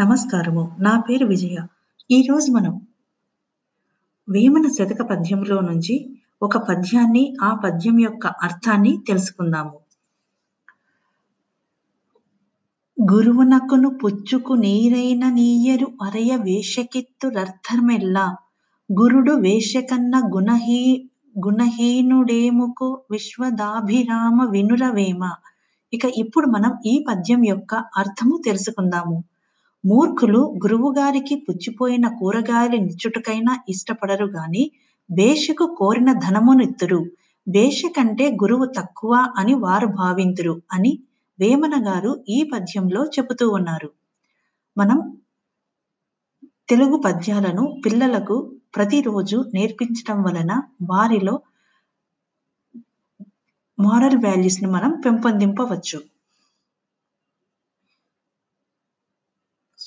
నమస్కారము. నా పేరు విజయ. ఈరోజు మనం వేమన శతక పద్యంలో నుంచి ఒక పద్యాన్ని, ఆ పద్యం యొక్క అర్థాన్ని తెలుసుకుందాము. గురువునకును పుచ్చుకు నీరైన నీయరు అరయ వేషకెత్తురర్థమెల్ల గురుడు వేషకన్న గుణహీ గుణహీనుడేముకు విశ్వదాభిరామ వినురవేమ. ఇక ఇప్పుడు మనం ఈ పద్యం యొక్క అర్థము తెలుసుకుందాము. మూర్ఖులు గురువుగారికి పుచ్చిపోయిన కూరగాయలు నిచ్చుటకైనా ఇష్టపడరు గాని భేషకు కోరిన ధనమునిత్తురు. భేష కంటే గురువు తక్కువ అని వారు భావింతురు అని వేమన గారు ఈ పద్యంలో చెబుతూ ఉన్నారు. మనం తెలుగు పద్యాలను పిల్లలకు ప్రతిరోజు నేర్పించటం వలన వారిలో మారల్ వాల్యూస్‌ని మనం పెంపొందింపవచ్చు.